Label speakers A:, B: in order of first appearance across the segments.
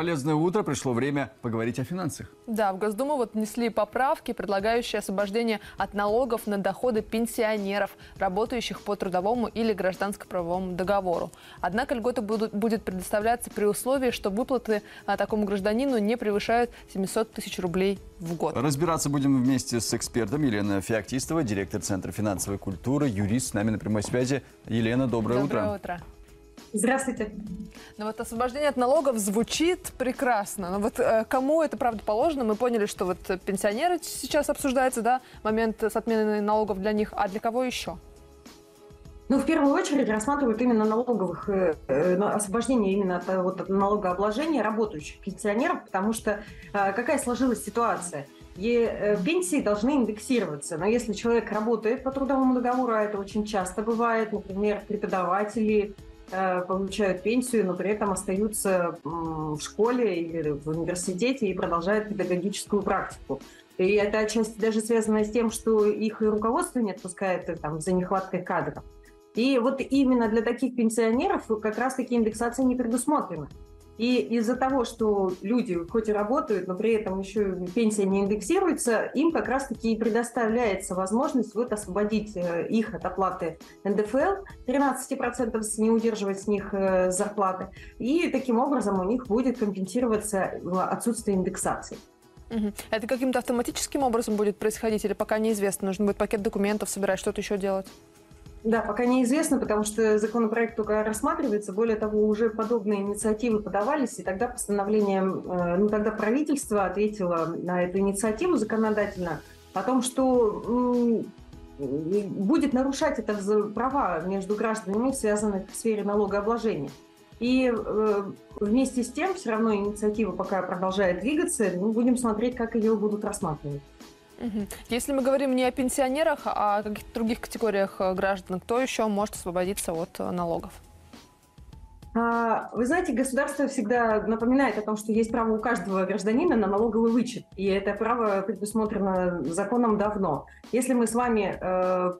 A: Полезное утро, пришло время поговорить о финансах.
B: Да, в Госдуму вот внесли поправки, предлагающие освобождение от налогов на доходы пенсионеров, работающих по трудовому или гражданско-правовому договору. Однако льгота будут, будет предоставляться при условии, что выплаты а, такому гражданину не превышают 700 тысяч рублей в год.
A: Разбираться будем вместе с экспертом Еленой Феоктистова, директор Центра финансовой культуры, юрист с нами на прямой связи. Елена, доброе,
B: Доброе
A: утро.
B: утро.
C: Здравствуйте.
B: Ну вот освобождение от налогов звучит прекрасно. Но вот э, кому это правда положено? Мы поняли, что вот пенсионеры сейчас обсуждается, да, момент с отменой налогов для них, а для кого еще?
C: Ну, в первую очередь рассматривают именно налоговых, э, э, освобождение именно от, вот, от налогообложения работающих пенсионеров, потому что э, какая сложилась ситуация? И, э, пенсии должны индексироваться, но если человек работает по трудовому договору, а это очень часто бывает, например, преподаватели получают пенсию, но при этом остаются в школе или в университете и продолжают педагогическую практику. И это отчасти даже связано с тем, что их и руководство не отпускает э, там, за нехваткой кадров. И вот именно для таких пенсионеров как раз-таки индексация не предусмотрена. И из-за того, что люди хоть и работают, но при этом еще пенсия не индексируется, им как раз-таки и предоставляется возможность вот освободить э, их от оплаты НДФЛ, 13% с- не удерживать с них э, зарплаты. И таким образом у них будет компенсироваться отсутствие индексации.
B: Это каким-то автоматическим образом будет происходить или пока неизвестно? Нужно будет пакет документов собирать, что-то еще делать?
C: Да, пока неизвестно, потому что законопроект только рассматривается. Более того, уже подобные инициативы подавались, и тогда постановлением, э, ну тогда правительство ответило на эту инициативу законодательно о том, что будет нарушать это права между гражданами, связанных в сфере налогообложения. И э, вместе с тем, все равно инициатива пока продолжает двигаться, ну, будем смотреть, как ее будут рассматривать.
B: Если мы говорим не о пенсионерах, а о каких-то других категориях э, граждан, кто еще может освободиться от э, налогов?
C: А, Вы знаете, государство всегда напоминает о том, что есть право у каждого гражданина на налоговый вычет, и это право предусмотрено законом давно. Если мы с вами э,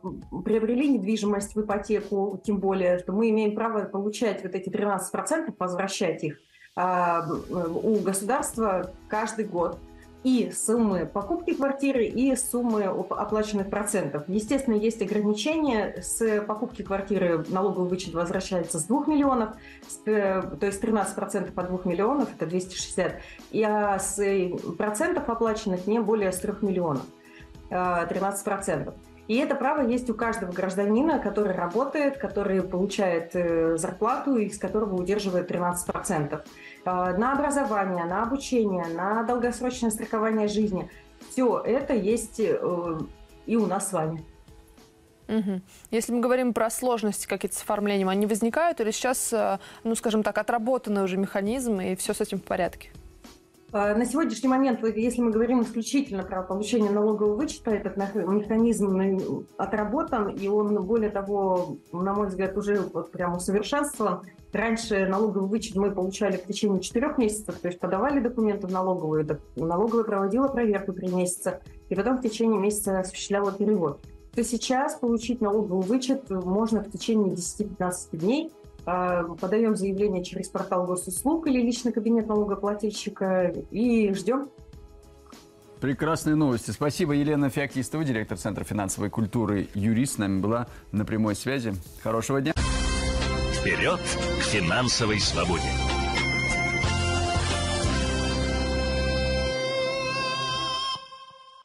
C: приобрели недвижимость в ипотеку, тем более, что мы имеем право получать вот эти 13%, возвращать их а, у государства каждый год и суммы покупки квартиры, и суммы оп- оплаченных процентов. Естественно, есть ограничения. С покупки квартиры налоговый вычет возвращается с 2 миллионов, э, то есть 13% от 2 миллионов, это 260, и а с э, процентов оплаченных не более с 3 миллионов, э, 13%. И это право есть у каждого гражданина, который работает, который получает э, зарплату и с которого удерживает 13%. Э, На образование, на обучение, на долгосрочное страхование жизни. Все это есть э, и у нас с вами.
B: Мгм. Если мы говорим про сложности какие-то с оформлением, они возникают или сейчас, ну, скажем так, отработанный уже механизм и все с этим в порядке?
C: А, На сегодняшний момент, если мы говорим исключительно про получение налогового вычета, этот мех- механизм ну, отработан, и он, более того, на мой взгляд, уже вот прям усовершенствован. Раньше налоговый вычет мы получали в течение четырех месяцев, то есть подавали документы в налоговую, налоговая проводила проверку три месяца, и потом в течение месяца осуществляла перевод. То сейчас получить налоговый вычет можно в течение 10-15 дней, Подаем заявление через портал госуслуг или личный кабинет налогоплательщика и ждем.
A: Прекрасные новости. Спасибо, Елена Феоктистова, директор Центра финансовой культуры, юрист, с нами была на прямой связи. Хорошего дня.
D: Вперед к финансовой свободе!